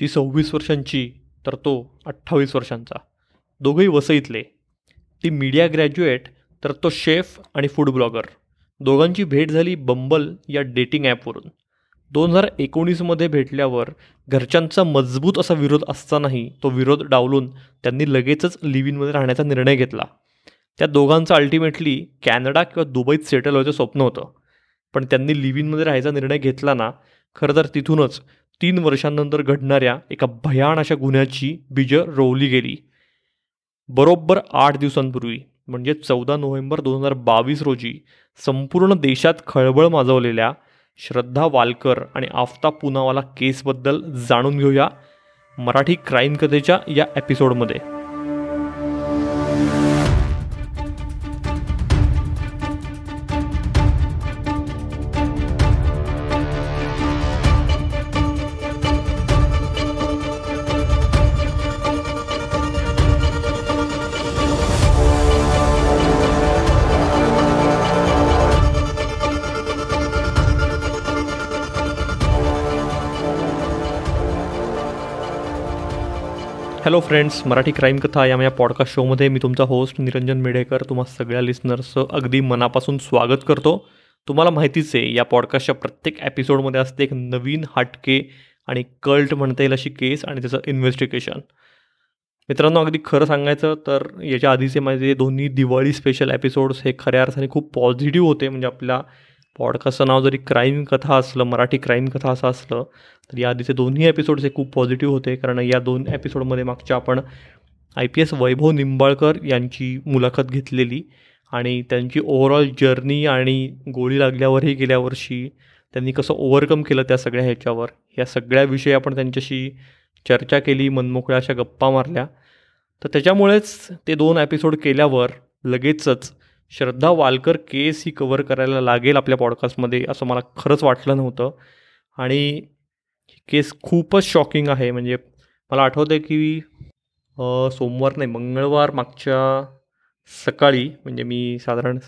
ती सव्वीस वर्षांची तर तो अठ्ठावीस वर्षांचा. दोघंही वसईतले. ती मीडिया ग्रॅज्युएट तर तो शेफ आणि फूड ब्लॉगर. दोघांची भेट झाली बंबल या डेटिंग ॲपवरून. दोन हजार एकोणीसमध्ये भेटल्यावर घरच्यांचा मजबूत असा विरोध असतानाही तो विरोध डावलून त्यांनी लगेचच लिव्हिनमध्ये राहण्याचा निर्णय घेतला. त्या दोघांचं अल्टिमेटली कॅनडा किंवा दुबईत सेटल व्हायचं स्वप्न होतं. पण त्यांनी लिव्हिनमध्ये राहायचा निर्णय घेतला ना खरं तर तिथूनच तीन वर्षांनंतर घडणाऱ्या एका भयान अशा गुन्ह्याची बीजं रोवली गेली. बरोबर आठ दिवसांपूर्वी म्हणजे चौदा नोव्हेंबर दोन हजार बावीस रोजी संपूर्ण देशात खळबळ माजवलेल्या श्रद्धा वालकर आणि आफताब पुनावाला केसबद्दल जाणून घेऊया मराठी क्राईम कथेच्या या एपिसोडमध्ये. हॅलो फ्रेंड्स मराठी क्राईम कथा या माझ्या पॉडकास्ट शोमध्ये मी तुमचा होस्ट निरंजन मेढेकर तुम्हा सगळ्या लिस्नर्सचं अगदी मनापासून स्वागत करतो. तुम्हाला माहितीच आहे या पॉडकास्टच्या प्रत्येक एपिसोडमध्ये असते एक नवीन हटके आणि कल्ट म्हणता येईल अशी केस आणि त्याचं इन्व्हेस्टिगेशन मित्रांनो अगदी खरं सांगायचं तर याच्या आधीचे माझे दोन्ही दिवाळी स्पेशल एपिसोड्स हे खऱ्या अर्थाने खूप पॉझिटिव्ह होते. म्हणजे आपल्या पॉडकास्टचं नाव जरी क्राईम कथा असलं मराठी क्राईम कथा असं असलं तर या आधीचे दोन्ही एपिसोड्स हे खूप पॉझिटिव्ह होते. कारण या दोन एपिसोडमध्ये मागच्या आपण I P S Vaibhav Nimbalkar यांची मुलाखत घेतलेली आणि त्यांची ओव्हरऑल जर्नी आणि गोळी लागल्यावरही गेल्या वर्षी त्यांनी कसं ओव्हरकम केलं त्या सगळ्या ह्याच्यावर या सगळ्याविषयी आपण त्यांच्याशी चर्चा केली मनमोकळ्या अशा गप्पा मारल्या. तर त्याच्यामुळेच ते दोन एपिसोड केल्यावर लगेचच श्रद्धा वालकर केस ही कवर करायला लागेल आपल्या पॉडकास्टमध्ये असं मला खरंच वाटलं नव्हतं. आणि केस खूपच शॉकिंग आहे. म्हणजे मला आठवतं आहे की सोमवार नाही मंगळवार मागच्या सकाळी म्हणजे मी साधारण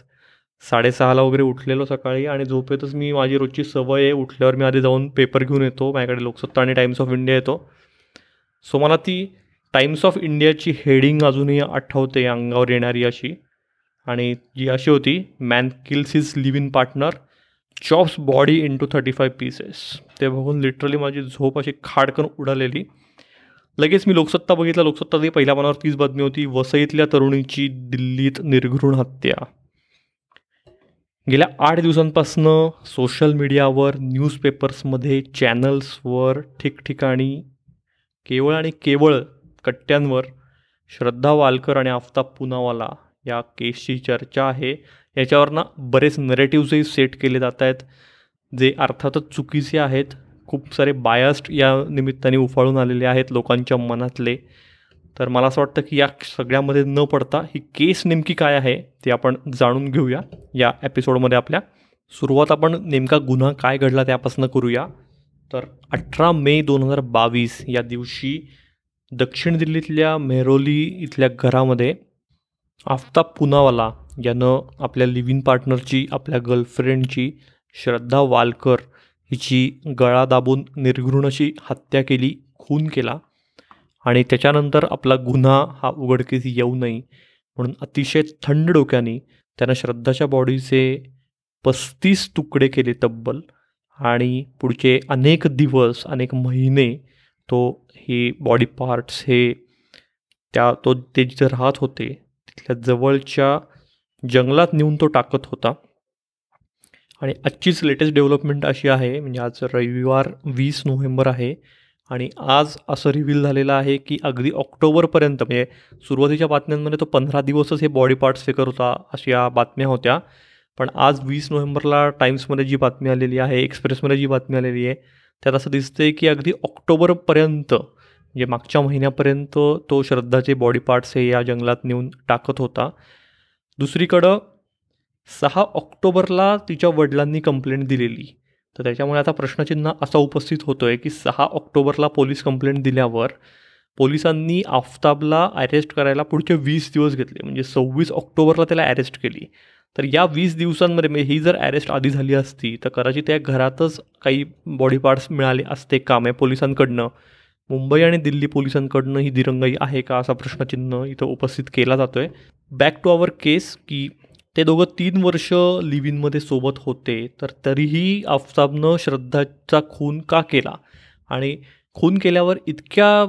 साडेसहाला वगैरे उठलेलो सकाळी आणि झोपेतच मी माझी रोजची सवय आहे उठल्यावर मी आधी जाऊन पेपर घेऊन येतो माझ्याकडे लोकसत्ता आणि टाइम्स ऑफ इंडिया येतो. सो मला ती टाइम्स ऑफ इंडियाची हेडिंग अजूनही आठवते अंगावर येणारी अशी. आणि जी अशी होती man kills his live in partner chops body into thirty five pieces ते बघून लिटरली माझी झोप अशी खाडकन उडालेली. लगेच मी लोकसत्ता बघितला लोकसत्ता पहिल्या मनावर तीच बातमी होती वसईतल्या तरुणीची दिल्लीत निर्घृण हत्या. गेल्या आठ दिवसांपासनं सोशल मीडियावर न्यूजपेपर्समध्ये चॅनल्सवर ठिकठिकाणी केवळ आणि केवळ कट्ट्यांवर श्रद्धा वालकर आणि आफताब पुनावाला या केसची चर्चा आहे. याच्यावरनं बरेच नरेटिव्हजही सेट केले जात आहेत जे अर्थातच चुकीचे आहेत. खूप सारे बायस्ड या निमित्ताने उफाळून आलेले आहेत लोकांच्या मनातले. तर मला असं वाटतं की या सगळ्यामध्ये न पडता ही केस नेमकी काय आहे ते आपण जाणून घेऊया. या एपिसोडमध्ये आपल्या सुरुवात आपण नेमका गुन्हा काय घडला त्यापासून करूया. तर अठरा मे दोन हजार बावीस या दिवशी दक्षिण दिल्लीतल्या मेहरोली इथल्या घरामध्ये आफताब पुनावाला यानं आपल्या लिव्हिंग पार्टनरची आपल्या गर्लफ्रेंडची श्रद्धा वालकर हिची गळा दाबून निर्घृण अशी हत्या केली खून केला. आणि त्याच्यानंतर आपला गुन्हा हा उघडकीस येऊ नये म्हणून अतिशय थंड डोक्याने त्यानं श्रद्धाच्या बॉडीचे पस्तीस तुकडे केले तब्बल. आणि पुढचे अनेक दिवस अनेक महिने तो हे बॉडी पार्ट्स हे त्या तो ते जिथे राहत होते तिथल्या जवळच्या जंगलात नेऊन तो टाकत होता. आणि आजचीच लेटेस्ट डेव्हलपमेंट अशी आहे म्हणजे आज रविवार वीस नोव्हेंबर आहे आणि आज असं रिव्हील झालेलं आहे की अगदी ऑक्टोबरपर्यंत म्हणजे सुरुवातीच्या बातम्यांमध्ये तो पंधरा दिवसच हे बॉडी पार्ट्स फेकर होता अशा बातम्या होत्या. पण आज वीस नोव्हेंबरला टाईम्समध्ये जी बातमी आलेली आहे एक्सप्रेसमध्ये जी बातमी आलेली आहे त्यात असं दिसतंय की अगदी ऑक्टोबरपर्यंत म्हणजे मागच्या महिन्यापर्यंत तो श्रद्धाचे बॉडी पार्ट्स हे या जंगलात नेऊन टाकत होता. दुसरीकडं सहा ऑक्टोबरला तिच्या वडिलांनी कंप्लेंट दिलेली. तर त्याच्यामुळे आता प्रश्नचिन्ह असा उपस्थित होतो आहे की सहा ऑक्टोबरला पोलीस कंप्लेंट दिल्यावर पोलिसांनी आफताबला अरेस्ट करायला पुढचे वीस दिवस घेतले. म्हणजे सव्वीस ऑक्टोबरला त्याला अरेस्ट केली. तर या वीस दिवसांमध्ये म्हणजे ही जर अरेस्ट आधी झाली असती तर कदाचित त्या घरातच काही बॉडी पार्ट्स मिळाले असते काम आहे पोलिसांकडनं. मुंबई आणि दिल्ली पोलिसांकडनं ही दिरंगाई आहे का असा प्रश्नचिन्ह इथं उपस्थित केला जातो आहे बॅक टू आवर केस की ते दोघं तीन वर्ष लिव्हिनमध्ये सोबत होते तर तरीही आफताबनं श्रद्धाचा खून का केला? आणि खून केल्यावर इतक्या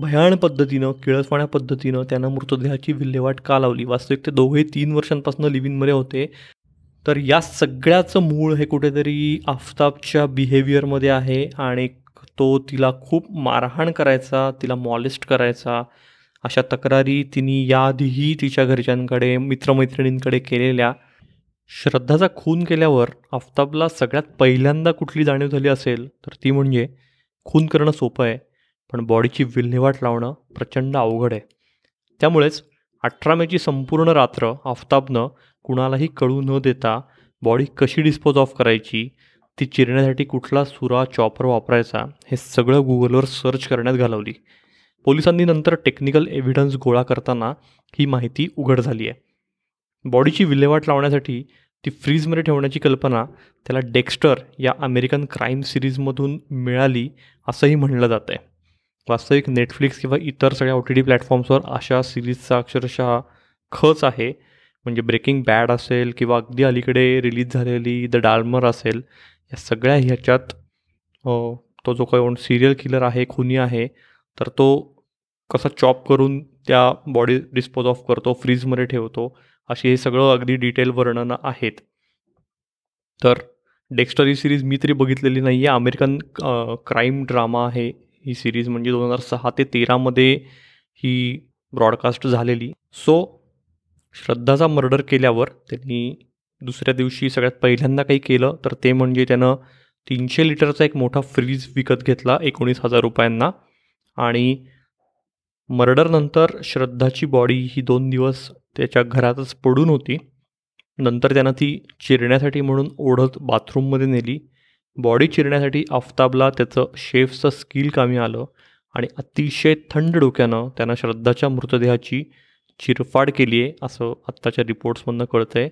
भयाण पद्धतीनं किळसवाण्या पद्धतीनं त्यानं मृतदेहाची विल्हेवाट का लावली? वास्तविक ते दोघे तीन वर्षांपासून लिव्हिनमध्ये होते. तर या सगळ्याचं मूळ हे कुठेतरी आफताबच्या बिहेवियरमध्ये आहे आणि तो तिला खूप मारहाण करायचा तिला मॉलेस्ट करायचा. अशा तक्रारी तिने याआधीही तिच्या घरच्यांकडे मित्रमैत्रिणींकडे केलेल्या. श्रद्धाचा खून केल्यावर आफताबला सगळ्यात पहिल्यांदा कुठली जाणीव झाली असेल तर ती म्हणजे खून करणं सोपं आहे पण बॉडीची विल्हेवाट लावणं प्रचंड अवघड आहे. त्यामुळेच अठरा मेची संपूर्ण रात्र आफताबनं कुणालाही कळू न देता बॉडी कशी डिस्पोज ऑफ करायची ती चिरण्यासाठी कुठला सुरा चॉपर वापरायचा हे सगळं गुगलवर सर्च करण्यात घालवली. पोलिसांनी नंतर टेक्निकल एव्हिडन्स गोळा करताना ही माहिती उघड झाली आहे बॉडीची विल्हेवाट लावण्यासाठी ती फ्रीजमध्ये ठेवण्याची कल्पना त्याला डेक्स्टर या अमेरिकन क्राईम सिरीजमधून मिळाली असंही म्हणलं जातं आहे वास्तविक नेटफ्लिक्स किंवा इतर सगळ्या ओ टी टी प्लॅटफॉर्म्सवर अशा सिरीजचा अक्षरशः खच आहे. म्हणजे ब्रेकिंग बॅड असेल किंवा अगदी अलीकडे रिलीज झालेली द डाल्मर असेल या सगळ्या ह्याच्यात तो जो कोण सिरियल किलर आहे खुनी आहे तर तो कसा चॉप करून त्या बॉडी डिस्पोज ऑफ करतो फ्रीजमध्ये ठेवतो अशी हे सगळं अगदी डिटेल वर्णनं आहेत. तर डेक्स्टर ही सिरीज मी तरी बघितलेली नाही आहे अमेरिकन क्राईम ड्रामा आहे ही सिरीज म्हणजे दोन हजार सहा ते तेरामध्ये ही ब्रॉडकास्ट झालेली. सो श्रद्धाचा मर्डर केल्यावर त्यांनी दुसऱ्या दिवशी सगळ्यात पहिल्यांदा काही केलं तर ते म्हणजे त्यानं तीनशे लिटरचा एक मोठा फ्रीज विकत घेतला एकोणीस हजार रुपयांना. आणि मर्डरनंतर श्रद्धाची बॉडी ही दोन दिवस त्याच्या घरातच पडून होती. नंतर त्यानं ती चिरण्यासाठी म्हणून ओढत बाथरूममध्ये नेली. बॉडी चिरण्यासाठी आफताबला त्याचं शेफचं स्किल कामी आलं आणि अतिशय थंड डोक्यानं त्यानं श्रद्धाच्या मृतदेहाची चिरफाड केली आहे असं आत्ताच्या रिपोर्ट्समधनं कळतं आहे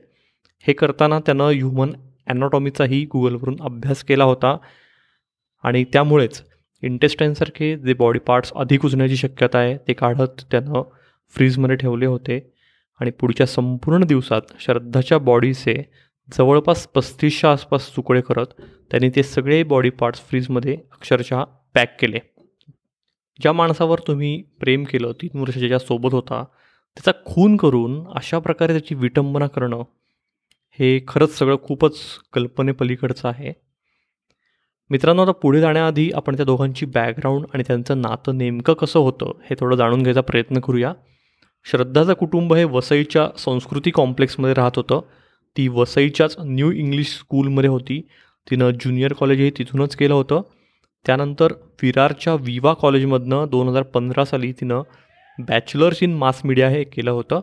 हे करताना त्यानं ह्युमन ॲनॉटॉमीचाही गुगलवरून अभ्यास केला होता. आणि त्यामुळेच इंटेस्टाईनसारखे जे बॉडी पार्ट्स अधिक कुजण्याची शक्यता आहे ते काढत त्यानं फ्रीजमध्ये ठेवले होते. आणि पुढच्या संपूर्ण दिवसात श्रद्धाच्या बॉडीचे जवळपास पस्तीसच्या आसपास तुकडे करत त्यांनी ते सगळे बॉडी पार्ट्स फ्रीजमध्ये अक्षरशः पॅक केले. ज्या माणसावर तुम्ही प्रेम केलं तीन वर्ष ज्याच्यासोबत होता त्याचा खून करून अशा प्रकारे त्याची विटंबना करणं हे खरंच सगळं खूपच कल्पनेपलीकडचं आहे. मित्रांनो आता पुढे जाण्याआधी आपण त्या दोघांची बॅकग्राऊंड आणि त्यांचं नातं नेमकं कसं होतं हे थोडं जाणून घ्यायचा प्रयत्न करूया. श्रद्धाचं कुटुंब हे वसईच्या संस्कृती कॉम्प्लेक्समध्ये राहत होतं. ती वसईच्याच न्यू इंग्लिश स्कूलमध्ये होती. तिनं ज्युनियर कॉलेज हे तिथूनच केलं होतं. त्यानंतर विरारच्या विवा कॉलेजमधनं दोन हजार पंधरा साली तिनं बॅचलर्स इन मास मीडिया हे केलं होतं.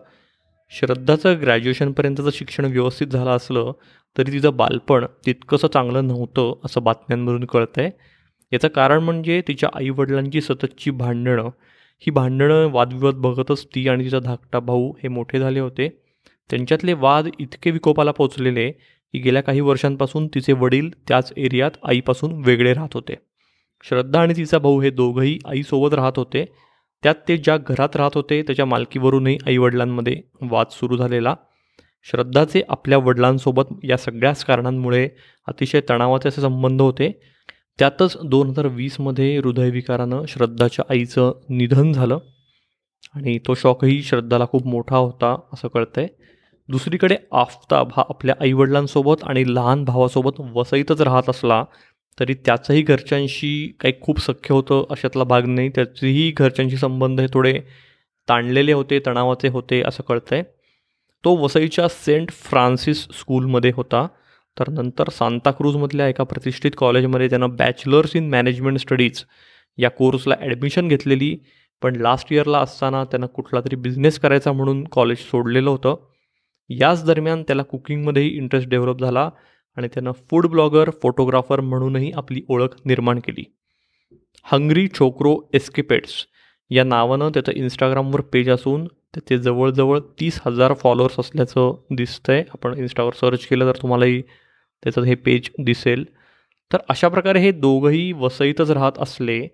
श्रद्धाचं ग्रॅज्युएशनपर्यंतचं शिक्षण व्यवस्थित झालं असलं तरी तिचं बालपण तितकंसं चांगलं नव्हतं असं बातम्यांमधून कळतं आहे याचं कारण म्हणजे तिच्या आईवडिलांची सततची भांडणं. ही भांडणं वादविवाद बघतच ती आणि तिचा धाकटा भाऊ हे मोठे झाले होते. त्यांच्यातले वाद इतके विकोपाला पोचलेले की गेल्या काही वर्षांपासून तिचे वडील त्याच एरियात आईपासून वेगळे राहत होते. श्रद्धा आणि तिचा भाऊ हे दोघंही आईसोबत राहत होते. त्यात ते ज्या घरात राहत होते त्याच्या मालकीवरूनही आईवडिलांमध्ये वाद सुरू झालेला. श्रद्धाचे आपल्या वडिलांसोबत या सगळ्याच कारणांमुळे अतिशय तणावाचे असे संबंध होते. त्यातच दोन हजार वीसमध्ये हृदयविकारानं श्रद्धाच्या आईचं निधन झालं. आणि तो शॉकही श्रद्धाला खूप मोठा होता असं कळतंय. दुसरीकडे आफताब हा आपल्या आईवडिलांसोबत आणि लहान भावासोबत वसईतच राहत असला तरी त्याचंही घरच्यांशी काही खूप सख्य होतं अशातला भाग नाही. त्याचेही घरच्यांशी संबंध हे थोडे ताणलेले होते तणावाचे होते असं कळतं आहे तो वसईच्या सेंट फ्रान्सिस स्कूलमध्ये होता. तर नंतर सांताक्रूजमधल्या एका प्रतिष्ठित कॉलेजमध्ये त्यानं बॅचलर्स इन मॅनेजमेंट स्टडीज या कोर्सला ॲडमिशन घेतलेली. पण लास्ट इयरला असताना त्यानं कुठला तरी बिझनेस करायचा म्हणून कॉलेज सोडलेलं होतं. याच दरम्यान त्याला कुकिंगमध्येही इंटरेस्ट डेव्हलप झाला. आणि त्यानं फूड ब्लॉगर फोटोग्राफर म्हणूनही आपली ओळख निर्माण केली. हंग्री छोक्रो एस्केपेट्स या नावानं त्याचं इंस्टाग्रामवर पेज असून त्याचे जवळजवळ तीस हजार फॉलोअर्स असल्याचं दिसतंय. आपण इन्स्टावर सर्च केलं तर तुम्हालाही त्याचं हे पेज दिसेल. तर अशा प्रकारे हे दोघंही वसईतच राहत असले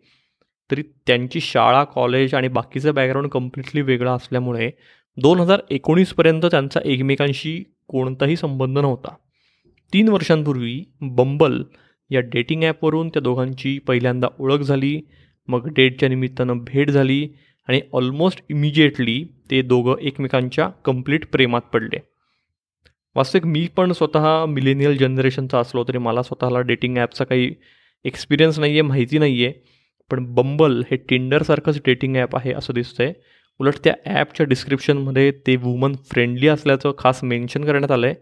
तरी त्यांची शाळा कॉलेज आणि बाकीचं बॅकग्राऊंड कम्प्लिटली वेगळा असल्यामुळे दोन हजार एकोणीसपर्यंत त्यांचा एकमेकांशी कोणताही संबंध नव्हता. तीन वर्षांपूर्वी बंबल या डेटिंग ॲपवरून त्या दोघांची पहिल्यांदा ओळख झाली मग डेटच्या निमित्तानं भेट झाली आणि ऑलमोस्ट इमिजिएटली ते दोघं एकमेकांच्या कंप्लीट प्रेमात पडले. वास्तविक मी पण स्वतः मिलेनियल जनरेशनचा असलो तरी मला स्वतःला डेटिंग ॲपचा काही एक्सपिरियन्स नाही आहे माहिती नाही आहे पण बंबल हे टिंडरसारखंच डेटिंग ॲप आहे असं दिसतं आहे उलट त्या ॲपच्या डिस्क्रिप्शनमध्ये ते वुमन फ्रेंडली असल्याचं खास मेन्शन करण्यात आलं आहे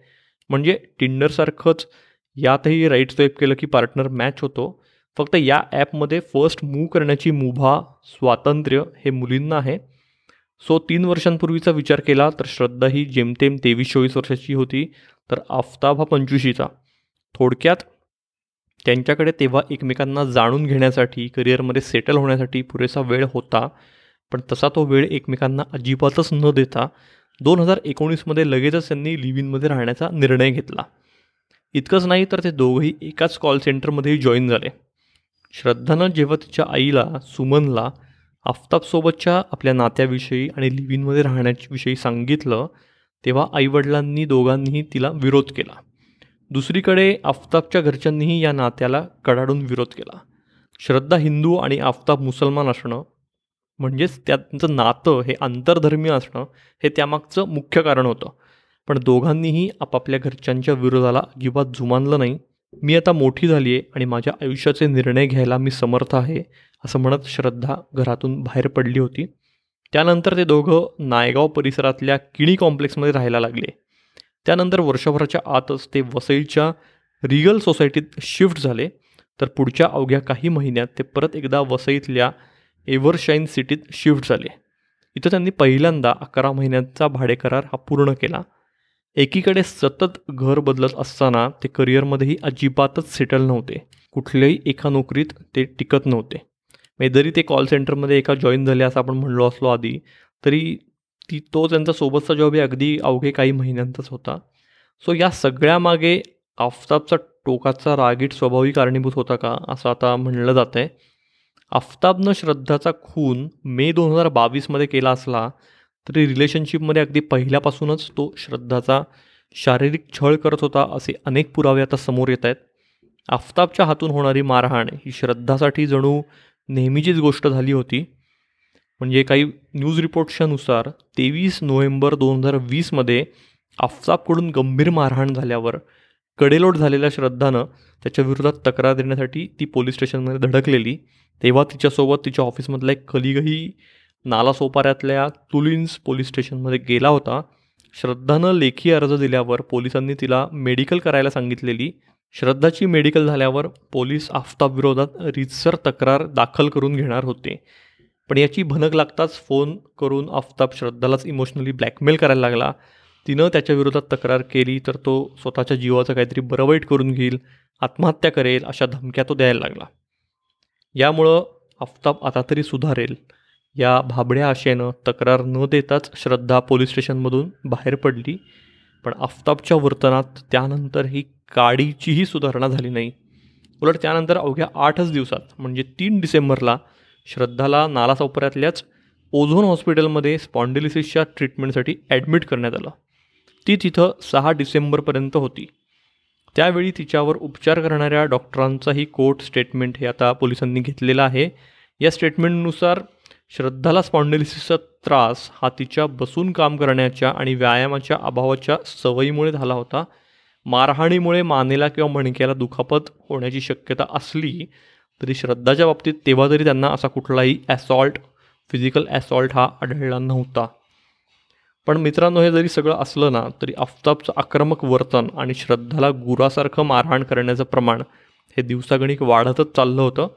म्हणजे टिंडरसारखंच यातही राईट स्वेप केलं की पार्टनर मॅच होतो. फक्त या ॲपमध्ये फर्स्ट मूव करण्याची मुभा स्वातंत्र्य हे मुलींना आहे. सो तीन वर्षांपूर्वीचा विचार केला तर श्रद्धा ही जेमतेम तेवीस चोवीस वर्षाची होती. तर आफताब हा पंचवीशीचा. थोडक्यात त्यांच्याकडे तेव्हा एकमेकांना जाणून घेण्यासाठी करिअरमध्ये सेटल होण्यासाठी पुरेसा वेळ होता. पण तसा तो वेळ एकमेकांना अजिबातच न देता दोन हजार एकोणीसमध्ये लगेचच त्यांनी लिव्हिनमध्ये राहण्याचा निर्णय घेतला. इतकंच नाही तर ते दोघंही एकाच कॉल सेंटरमध्येही जॉईन झाले. श्रद्धानं जेव्हा तिच्या आईला सुमनला आफताबसोबतच्या आपल्या नात्याविषयी आणि लिव्हिनमध्ये राहण्याविषयी सांगितलं तेव्हा आईवडिलांनी दोघांनीही तिला विरोध केला. दुसरीकडे आफताबच्या घरच्यांनीही या नात्याला कडाडून विरोध केला. श्रद्धा हिंदू आणि आफताब मुसलमान असणं म्हणजेच त्यांचं नातं हे आंतरधर्मीय असणं हे त्यामागचं मुख्य कारण होतं. पण दोघांनीही आपापल्या घरच्यांच्या विरोधाला अजिबात जुमानलं नाही. मी आता मोठी झाली आहे आणि माझ्या आयुष्याचे निर्णय घ्यायला मी समर्थ आहे असं म्हणत श्रद्धा घरातून बाहेर पडली होती. त्यानंतर ते दोघं नायगाव परिसरातल्या किणी कॉम्प्लेक्समध्ये राहायला लागले. त्यानंतर वर्षभराच्या आतच ते वसईच्या रिगल सोसायटीत शिफ्ट झाले. तर पुढच्या अवघ्या काही महिन्यात ते परत एकदा वसईतल्या एव्हरशाईन सिटीत शिफ्ट झाले. इथं त्यांनी पहिल्यांदा अकरा महिन्यांचा भाडेकरार हा पूर्ण केला. एकीकडे सतत घर बदलत असताना ते करिअरमध्येही अजिबातच सेटल नव्हते. कुठल्याही एका नोकरीत ते टिकत नव्हते. म्हणजे जरी ते कॉल सेंटरमध्ये एका जॉईन झाले असं आपण म्हणलो असलो आधी तरी ती तो त्यांचा सोबतचा जॉब हे अगदी अवघे काही महिन्यांचाच होता. सो या सगळ्यामागे आफताबचा टोकाचा रागीट स्वभावही कारणीभूत होता का असं आता म्हणलं जातं आहे आफताबनं श्रद्धाचा खून मे दोन हजार बावीसमध्ये केला असला तरी रिलेशनशिपमध्ये अगदी पहिल्यापासूनच तो श्रद्धाचा शारीरिक छळ करत होता असे अनेक पुरावे आता समोर येत आहेत. आफताबच्या हातून होणारी मारहाण ही श्रद्धासाठी जणू नेहमीचीच गोष्ट झाली होती. म्हणजे काही न्यूज रिपोर्ट्सच्यानुसार तेवीस नोव्हेंबर दोन हजार वीसमध्ये आफताबकडून गंभीर मारहाण झाल्यावर कडेलोट झालेल्या श्रद्धानं त्याच्या विरोधात तक्रार देण्यासाठी ती पोलीस स्टेशनमध्ये धडकलेली. तेव्हा तिच्यासोबत तिच्या ऑफिसमधला एक कलिगही नालासोपाऱ्यातल्या तुलिन्स पोलीस स्टेशनमध्ये गेला होता. श्रद्धानं लेखी अर्ज दिल्यावर पोलिसांनी तिला मेडिकल करायला सांगितलेली. श्रद्धाची मेडिकल झाल्यावर पोलीस आफताबविरोधात रितसर तक्रार दाखल करून घेणार होते. पण याची भनक लागताच फोन करून आफताब श्रद्धालाच इमोशनली ब्लॅकमेल करायला लागला. तिनं त्याच्या विरोधात तक्रार केली तर तो स्वतःच्या जीवाचं काहीतरी बरं वाईट करून घेईल आत्महत्या करेल अशा धमक्या तो द्यायला लागला. यामुळं आफताब आता तरी सुधारेल. या भाबड्या आशेनं तक्रार न देताच श्रद्धा पोलीस स्टेशनमधून बाहेर पडली पण आफताबच्या वर्तनात त्यानंतरही काडीचीही सुधारणा झाली नाही. उलट त्यानंतर अवघ्या आठच दिवसात म्हणजे तीन डिसेंबरला श्रद्धाला नालासोपऱ्यातल्याच ओझोन हॉस्पिटलमध्ये स्पॉन्डिलिसिसच्या ट्रीटमेंटसाठी ॲडमिट करण्यात आलं. ती तिथं सहा डिसेंबरपर्यंत होती. त्यावेळी तिच्यावर उपचार करणाऱ्या डॉक्टरांचाही कोर्ट स्टेटमेंट हे आता पोलिसांनी घेतलेलं आहे. या स्टेटमेंटनुसार श्रद्धाला स्पॉन्डिलिसिसचा त्रास हा तिच्या बसून काम करण्याच्या आणि व्यायामाच्या अभावाच्या सवयीमुळे झाला होता. मारहाणीमुळे मानेला किंवा मणक्याला दुखापत होण्याची शक्यता असली तरी श्रद्धाच्या बाबतीत तेव्हा तरी त्यांना असा कुठलाही ॲसॉल्ट फिजिकल ॲसॉल्ट हा आढळला नव्हता. पण मित्रांनो हे जरी सगळं असलं ना तरी आफताबचं आक्रमक वर्तन आणि श्रद्धाला गुरासारखं मारहाण करण्याचं प्रमाण हे दिवसागणिक वाढतच चाललं होतं.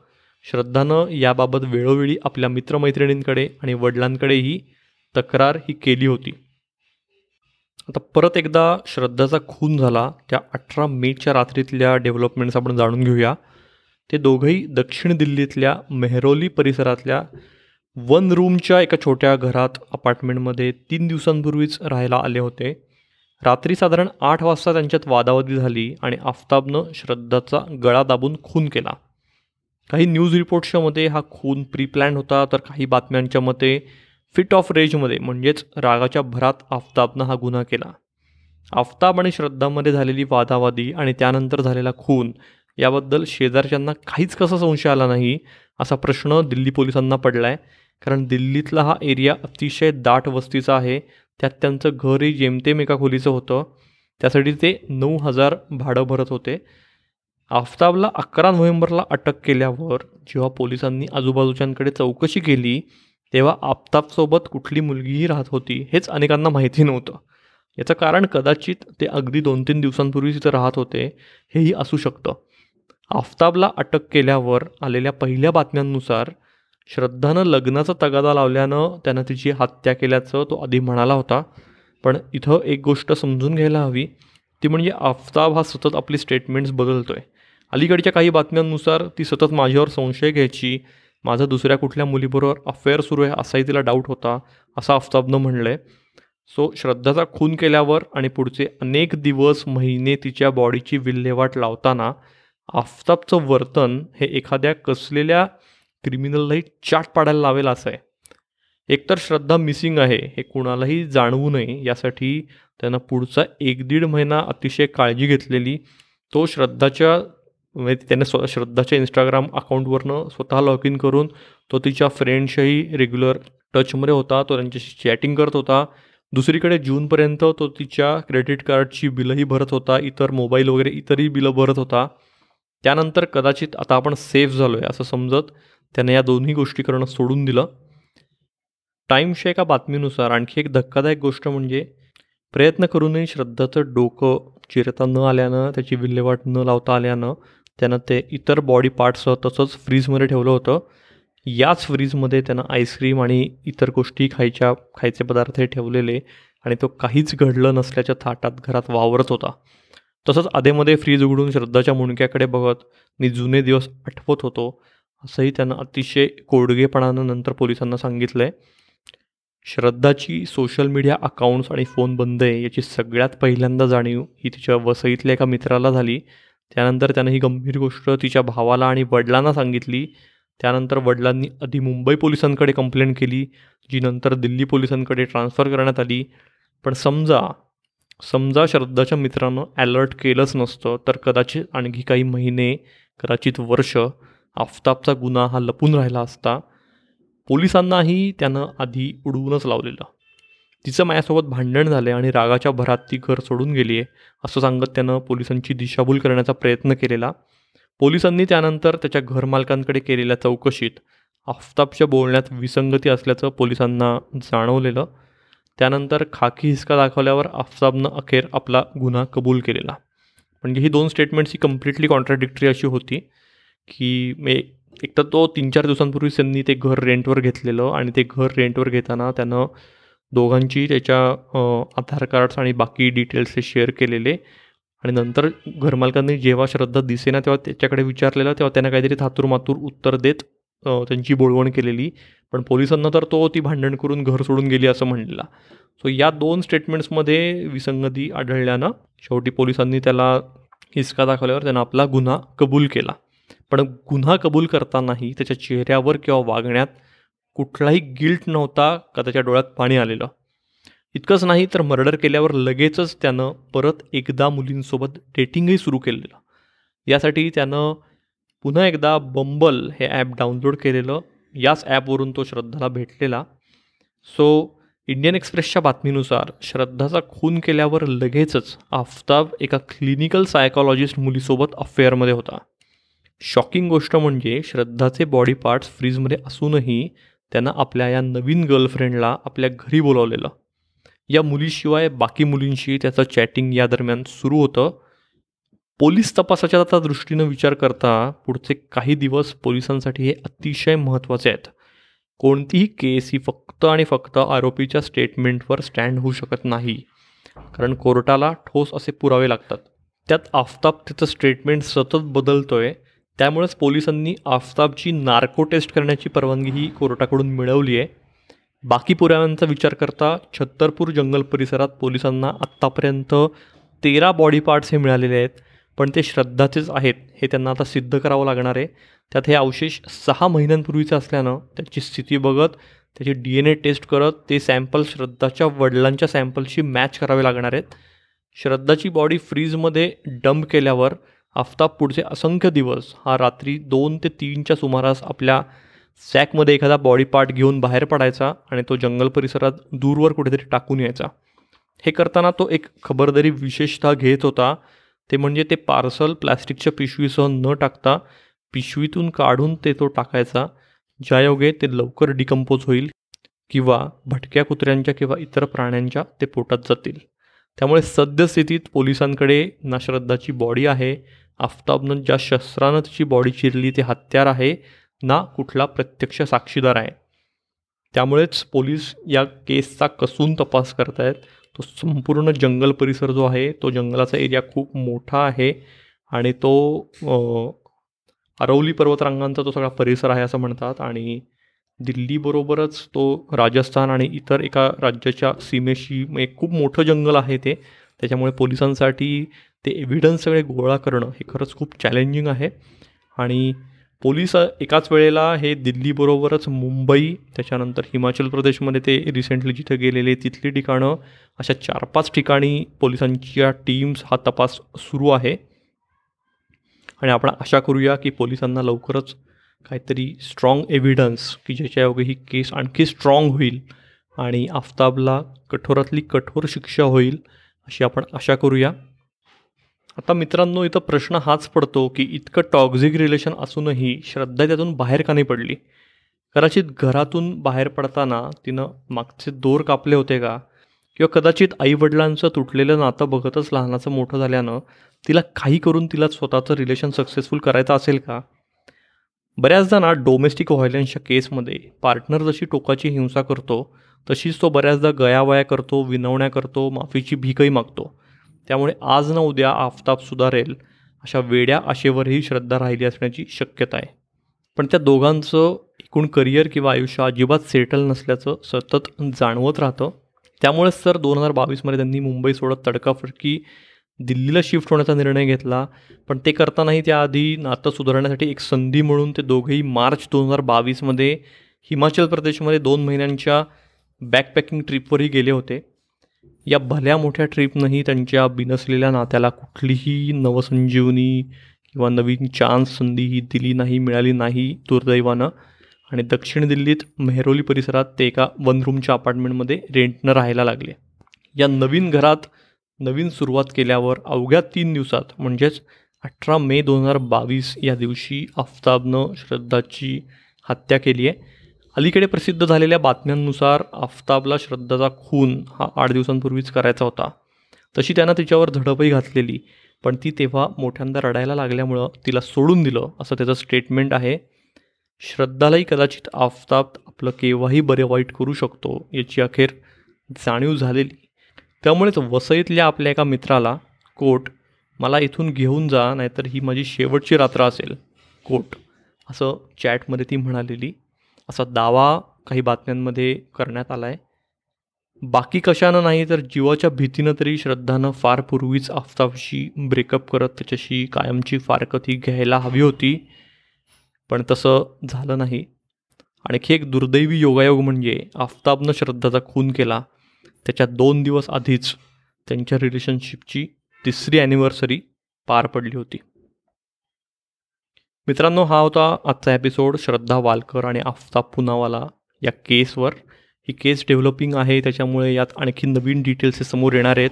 श्रद्धानं याबाबत वेळोवेळी आपल्या मित्रमैत्रिणींकडे आणि वडिलांकडेही तक्रार ही केली होती. आता परत एकदा श्रद्धाचा खून झाला त्या अठरा मेच्या रात्रीतल्या डेव्हलपमेंट्स आपण जाणून घेऊया. ते दोघंही दक्षिण दिल्लीतल्या मेहरोली परिसरातल्या वन रूमच्या एका छोट्या घरात अपार्टमेंटमध्ये तीन दिवसांपूर्वीच राहायला आले होते. रात्री साधारण आठ वाजता त्यांच्यात वादावादी झाली आणि आफताबनं श्रद्धाचा गळा दाबून खून केला. काही न्यूज रिपोर्ट्सच्या मते हा खून प्रीप्लॅन होता तर काही बातम्यांच्या मते फिट ऑफ रेजमध्ये म्हणजेच रागाच्या भरात आफताबनं हा गुन्हा केला. आफताब आणि श्रद्धामध्ये झालेली वादावादी आणि त्यानंतर झालेला खून याबद्दल शेजारच्यांना काहीच कसा संशय आला नाही असा प्रश्न दिल्ली पोलिसांना पडला आहे कारण दिल्लीतला हा एरिया अतिशय दाट वस्तीचा आहे. त्यात त्यांचं घरही जेमतेम एका खोलीचं होतं. त्यासाठी ते नऊ हजार भाडं भरत होते. आफताबला अकरा नोव्हेंबरला अटक केल्यावर जेव्हा पोलिसांनी आजूबाजूच्यांकडे चौकशी केली तेव्हा आफताबसोबत कुठली मुलगीही राहत होती हेच अनेकांना माहिती नव्हतं. याचं कारण कदाचित ते अगदी दोन तीन दिवसांपूर्वी तिथं राहत होते हेही असू शकतं. आफताबला अटक केल्यावर आलेल्या पहिल्या बातम्यांनुसार श्रद्धानं लग्नाचा तगादा लावल्यानं त्यानं तिची हत्या केल्याचं तो आधी म्हणाला होता. पण इथं एक गोष्ट समजून घ्यायला हवी. ती म्हणजे आफताब हा सतत आपली स्टेटमेंट्स बदलतो आहे अलीकडच्या काही बातम्यांनुसार ती सतत माझ्यावर संशय घ्यायची. माझं दुसऱ्या कुठल्या मुलीबरोबर अफेअर सुरू आहे असाही तिला डाऊट होता असं आफताबनं म्हणलं आहे सो श्रद्धाचा खून केल्यावर आणि पुढचे अनेक दिवस महिने तिच्या बॉडीची विल्हेवाट लावताना आफताबचं वर्तन हे एखाद्या कसलेल्या क्रिमिनललाही चाट पाडायला लावेल असं आहे. एकतर श्रद्धा मिसिंग आहे हे कुणालाही जाणवू नये यासाठी त्यांना पुढचा एक दीड महिना अतिशय काळजी घेतलेली तो श्रद्धाच्या म्हणजे त्याने स्व श्रद्धाच्या इंस्टाग्राम अकाउंटवरनं स्वतः लॉग इन करून तो तिच्या फ्रेंडशीही रेग्युलर टचमध्ये होता तो त्यांच्याशी चॅटिंग करत होता. दुसरीकडे जूनपर्यंत तो तिच्या क्रेडिट कार्डची बिलंही भरत होता इतर मोबाईल वगैरे इतरही बिलं भरत होता. त्यानंतर कदाचित आता आपण सेफ झालो आहे असं समजत त्यानं या दोन्ही गोष्टी करणं सोडून दिलं. टाईमच्या एका बातमीनुसार आणखी एक धक्कादायक गोष्ट म्हणजे प्रयत्न करूनही श्रद्धाचं डोकं चिरता न आल्यानं त्याची विल्हेवाट न लावता आल्यानं त्यानं ते इतर बॉडी पार्ट्ससह तसंच फ्रीजमध्ये ठेवलं होतं. याच फ्रीजमध्ये त्यानं आईस्क्रीम आणि इतर गोष्टी खायच्या खायचे पदार्थ ठेवलेले आणि तो काहीच घडलं नसल्याच्या थाटात घरात वावरत होता. तसंच आधेमध्ये फ्रीज उघडून श्रद्धाच्या मुणक्याकडे बघत मी जुने दिवस आठवत होतो. असंही त्यानं अतिशय कोडगेपणानं नंतर पोलिसांना सांगितलं आहे श्रद्धाची सोशल मीडिया अकाउंट्स आणि फोन बंद आहे याची सगळ्यात पहिल्यांदा जाणीव ही तिच्या वसईतल्या एका मित्राला झाली. त्यानंतर त्यानं ही गंभीर गोष्ट तिच्या भावाला आणि वडिलांना सांगितली. त्यानंतर वडिलांनी आधी मुंबई पोलिसांकडे कंप्लेंट केली जी नंतर दिल्ली पोलिसांकडे ट्रान्स्फर करण्यात आली. पण समजा समजा श्रद्धाच्या मित्रानं अलर्ट केलंच नसतं तर कदाचित आणखी काही महिने कदाचित वर्ष आफताबचा गुन्हा हा लपून राहिला असता पोलिसांनाही त्यानं आधी उडवूनच लावलेलं. तिचं माझ्यासोबत भांडण झालं आणि रागाच्या भरात ती घर सोडून गेली आहे असं सांगत त्यानं पोलिसांची दिशाभूल करण्याचा प्रयत्न केलेला. पोलिसांनी त्यानंतर त्याच्या घरमालकांकडे केलेल्या चौकशीत आफताबच्या बोलण्यात विसंगती असल्याचं पोलिसांना जाणवलेलं. त्यानंतर खाकी हिसका दाखवल्यावर आफताबनं अखेर आपला गुन्हा कबूल केलेला. म्हणजे ही दोन स्टेटमेंट्स ही कम्प्लिटली कॉन्ट्राडिक्टरी अशी होती. की मे एक तर तो तीन चार दिवसांपूर्वी त्यांनी ते घर रेंटवर घेतलेलं आणि ते घर रेंटवर घेताना त्यानं दोघांची त्याच्या आधार कार्ड्स आणि बाकी डिटेल्स हे शेअर केलेले. आणि नंतर घरमालकांनी जेव्हा श्रद्धा दिसेना तेव्हा त्याच्याकडे विचारलेलं तेव्हा त्यांना काहीतरी थातूर मातूर उत्तर देत त्यांची बोलवण केलेली. पण पोलिसांना तर तो ती भांडण करून घर सोडून गेली असं म्हणलेला सो या दोन स्टेटमेंट्समध्ये विसंगती आढळल्यानं शेवटी पोलिसांनी त्याला हिसका दाखवल्यावर त्यानं आपला गुन्हा कबूल केला. पण गुन्हा कबूल करतानाही त्याच्या चेहऱ्यावर किंवा वागण्यात कुठलाही गिल्ट नव्हता का त्याच्या डोळ्यात पाणी आलेलं. इतकंच नाही तर मर्डर केल्यावर लगेचच त्यानं परत एकदा मुलींसोबत डेटिंगही सुरू केलेलं. यासाठी त्यानं पुन्हा एकदा बंबल हे ॲप डाउनलोड केलेलं. याच ॲपवरून तो श्रद्धाला भेटलेला. सो इंडियन एक्सप्रेसच्या बातमीनुसार श्रद्धाचा खून केल्यावर लगेचच आफताब एका क्लिनिकल सायकॉलॉजिस्ट मुलीसोबत अफेअरमध्ये होता. शॉकिंग गोष्ट म्हणजे श्रद्धाचे बॉडी पार्ट्स फ्रीजमध्ये असूनही त्यानं आपल्या या नवीन गर्लफ्रेंडला आपल्या घरी बोलावलेलं. या मुलीशिवाय बाकी मुलींशी त्याचं चॅटिंग या दरम्यान सुरू होतं. पोलीस तपासाच्या आता दृष्टीनं विचार करता पुढचे काही दिवस पोलिसांसाठी हे अतिशय महत्त्वाचे आहेत. कोणतीही केस ही फक्त आणि फक्त आरोपीच्या स्टेटमेंटवर स्टँड होऊ शकत नाही. कारण कोर्टाला ठोस असे पुरावे लागतात. त्यात आफताब त्याचं स्टेटमेंट सतत बदलतोय. त्यामुळेच पोलिसांनी आफताबची नार्को टेस्ट करण्याची परवानगी ही कोर्टाकडून मिळवली आहे. बाकी पुराव्यांचा विचार करता छत्तरपूर जंगल परिसरात पोलिसांना आत्तापर्यंत तेरा बॉडी पार्ट्स हे मिळालेले आहेत पण ते श्रद्धाचेच आहेत हे त्यांना आता सिद्ध करावं लागणार आहे. त्यात हे अवशेष सहा महिन्यांपूर्वीचे असल्यानं त्याची स्थिती बघत त्याची डी एन ए टेस्ट करत ते सॅम्पल श्रद्धाच्या वडिलांच्या सॅम्पलशी मॅच करावे लागणार आहेत. श्रद्धाची बॉडी फ्रीजमध्ये डंप केल्यावर आफताब पुढचे असंख्य दिवस हा रात्री दोन ते तीनच्या सुमारास आपल्या सॅकमध्ये एखादा बॉडी पार्ट घेऊन बाहेर पडायचा आणि तो जंगल परिसरात दूरवर कुठेतरी टाकून यायचा. हे करताना तो एक खबरदारी विशेषतः घेत होता. ते म्हणजे ते पार्सल प्लॅस्टिकच्या पिशवीसह न टाकता पिशवीतून काढून ते तो टाकायचा. ज्यायोगे ते लवकर डिकम्पोज होईल किंवा भटक्या कुत्र्यांच्या किंवा इतर प्राण्यांच्या ते पोटात जातील. त्यामुळे सद्यस्थितीत पोलिसांकडे ना श्रद्धाची बॉडी आहे आफताबनं ज्या शस्त्रानं तिची बॉडी चिरली ते हत्यार आहे ना कुठला प्रत्यक्ष साक्षीदार आहे. त्यामुळेच पोलीस या केसचा कसून तपास करतायत. तो संपूर्ण जंगल परिसर जो आहे तो जंगलाचा एरिया खूप मोठा आहे आणि तो अरवली पर्वतरांगांचा तो सगळा परिसर आहे असं म्हणतात आणि दिल्लीबरोबरच तो राजस्थान आणि इतर एका राज्याच्या सीमेशी एक खूप मोठं जंगल आहे ते. त्याच्यामुळे पोलिसांसाठी ते एव्हिडन्स सगळे गोळा करणं हे खरंच खूप चॅलेंजिंग आहे. आणि पोलीस एकाच वेळेला हे दिल्लीबरोबरच मुंबई त्याच्यानंतर हिमाचल प्रदेशमध्ये ते रिसेंटली जिथे गेलेले तिथली ठिकाणं अशा चार पाच ठिकाणी पोलिसांच्या टीम्स हा तपास सुरू आहे. आणि आपण आशा करूया की पोलिसांना लवकरच काहीतरी स्ट्रॉंग एव्हिडन्स की ज्याच्यायोगे ही केस आणखी स्ट्रॉंग होईल आणि आफताबला कठोरातली कठोर शिक्षा होईल अशी आपण आशा करूया. आता मित्रांनो इथं प्रश्न हाच पडतो की इतकं टॉक्झिक रिलेशन असूनही श्रद्धा त्यातून बाहेर का नाही पडली? कदाचित घरातून बाहेर पडताना तिनं मागचे दोर कापले होते का? किंवा कदाचित आईवडिलांचं तुटलेलं नातं बघतच लहानाचं मोठं झाल्यानं तिला काही करून तिला स्वतःचं रिलेशन सक्सेसफुल करायचं असेल का? बऱ्याचदा ना डोमेस्टिक व्हायलन्सच्या केसमध्ये पार्टनर जशी टोकाची हिंसा करतो तशीच तो बऱ्याचदा गयावया करतो विनवण्या करतो माफीची भीकही मागतो. त्यामुळे आज ना उद्या आफताब सुधारेल अशा वेड्या आशेवरही श्रद्धा राहिली असण्याची शक्यता आहे. पण त्या दोघांचं एकूण करिअर किंवा आयुष्य अजिबात सेटल नसल्याचं सतत जाणवत राहतं. त्यामुळेच तर दोन हजार बावीसमध्ये त्यांनी मुंबई सोडत तडकाफडकी दिल्लीला शिफ्ट होण्याचा निर्णय घेतला पण ते करतानाही त्याआधी नातं सुधारण्यासाठी एक संधी म्हणून ते दोघेही मार्च दोन हजार बावीसमध्ये हिमाचल प्रदेशमध्ये दोन महिन्यांच्या बॅकपॅकिंग ट्रिपवरही गेले होते. या भल्या मोठ्या ट्रीपनंही त्यांच्या बिनसलेल्या नात्याला कुठलीही नवसंजीवनी किंवा नवीन चान्स संधी ही दिली नाही मिळाली नाही दुर्दैवानं. आणि दक्षिण दिल्लीत मेहरोली परिसरात ते एका वन रूमच्या अपार्टमेंटमध्ये रेंटनं राहायला लागले. या नवीन घरात नवीन सुरुवात केल्यावर अवघ्या तीन दिवसात म्हणजेच अठरा मे दोन हजार बावीस या दिवशी आफताबनं श्रद्धाची हत्या केली आहे. अलीकडे प्रसिद्ध झालेल्या बातम्यांनुसार आफताबला श्रद्धाचा खून हा आठ दिवसांपूर्वीच करायचा होता. तशी त्यानं तिच्यावर झडपही घातलेली पण ती तेव्हा मोठ्यांदा रडायला लागल्यामुळं तिला सोडून दिलं असं त्याचं स्टेटमेंट आहे. श्रद्धालाही कदाचित आफताब आपलं केव्हाही बरे वाईट करू शकतो याची अखेर जाणीव झालेली. त्यामुळेच वसईतल्या आपल्या एका मित्राला कोट मला इथून घेऊन जा नाहीतर ही माझी शेवटची रात्र असेल. कोट. असं चॅटमध्ये ती म्हणालेली. असा दावा काही बातम्यांमध्ये करण्यात आला आहे बाकी कशानं नाही तर जीवाच्या भीतीनं तरी श्रद्धानं फार पूर्वीच आफताबशी ब्रेकअप करत त्याच्याशी कायमची फारकत ही घ्यायला हवी होती. पण तसं झालं नाही. आणखी एक दुर्दैवी योगायोग म्हणजे आफताबनं श्रद्धाचा खून केला. त्याच्या दोन दिवस आधीच त्यांच्या रिलेशनशिपची तिसरी ॲनिव्हर्सरी पार पडली होती. मित्रांनो हा होता आजचा एपिसोड श्रद्धा वालकर आणि आफताब पुनावाला या केसवर ही केस डेव्हलपिंग आहे त्याच्यामुळे यात आणखी नवीन डिटेल्स समोर येणार आहेत.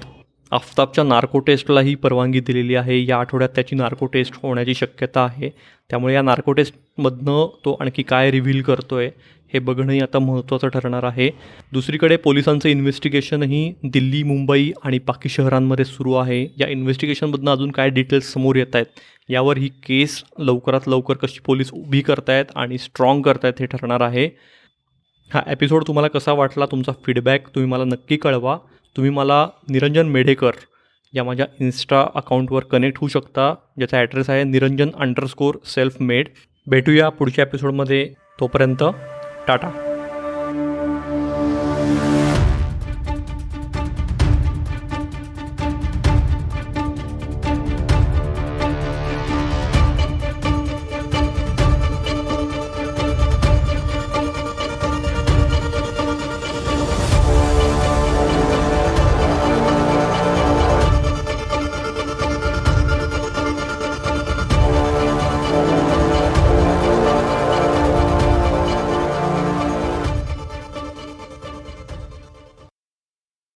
आफताबच्या नार्को टेस्टलाही परवानगी दिलेली आहे. या आठवड्यात त्याची नार्को टेस्ट होण्याची शक्यता आहे. त्यामुळे या नार्को टेस्टमधनं तो आणखी काय रिव्हील करतो आहे हे बघणंही आता महत्त्वाचं ठरणार आहे. दुसरीकडे पोलिसांचं इन्व्हेस्टिगेशनही दिल्ली मुंबई आणि बाकी शहरांमध्ये सुरू आहे. या इन्व्हेस्टिगेशनमधनं अजून काय डिटेल्स समोर येत आहेत यावर ही केस लवकरात लवकर कशी पोलीस उभी करतायत आणि स्ट्रॉंग करतायत हे ठरणार आहे. हा एपिसोड तुम्हाला कसा वाटला तुमचा फीडबॅक तुम्ही मला नक्की कळवा. तुम्ही मला निरंजन मेढेकर या माझ्या इन्स्टा अकाउंटवर कनेक्ट होऊ शकता. ज्याचा ॲड्रेस आहे निरंजन अंडरस्कोर सेल्फ मेड भेटूया पुढच्या एपिसोडमध्ये तोपर्यंत टाटा.